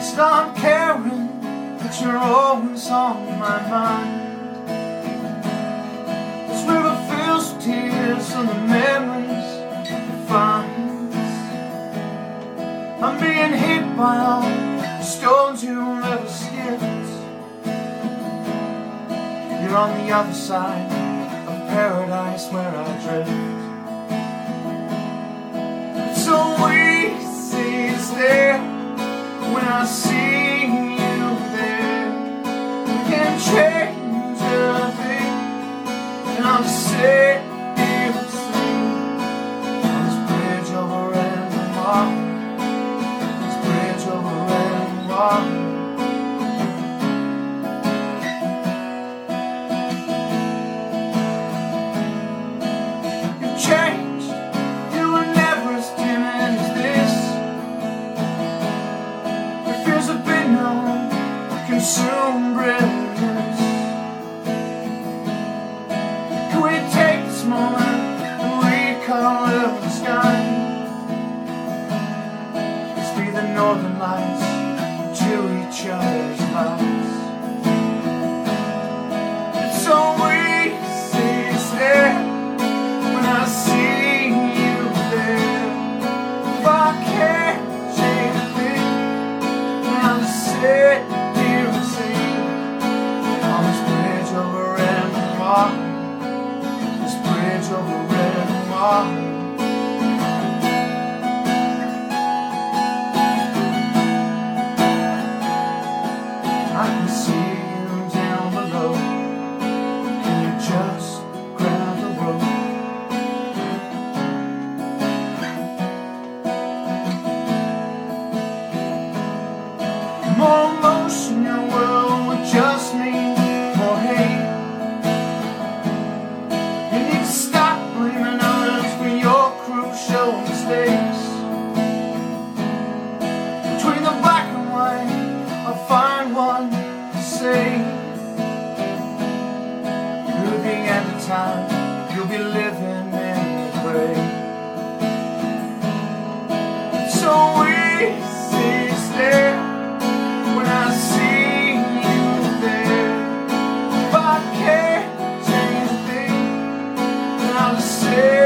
stop caring that you're always on my mind. This river fills with tears and the memories it finds. I'm being hit by all the stones you'll never skip. You're on the other side of paradise where I drift. See consume brilliance. Can we take this moment and recolor the sky? Let's be the northern lights to each other's lives. This bridge over red water. Through the end of time, you'll be living in the gray. It's so easy stare when I see you there. If I can't change a thing, then I'll just say.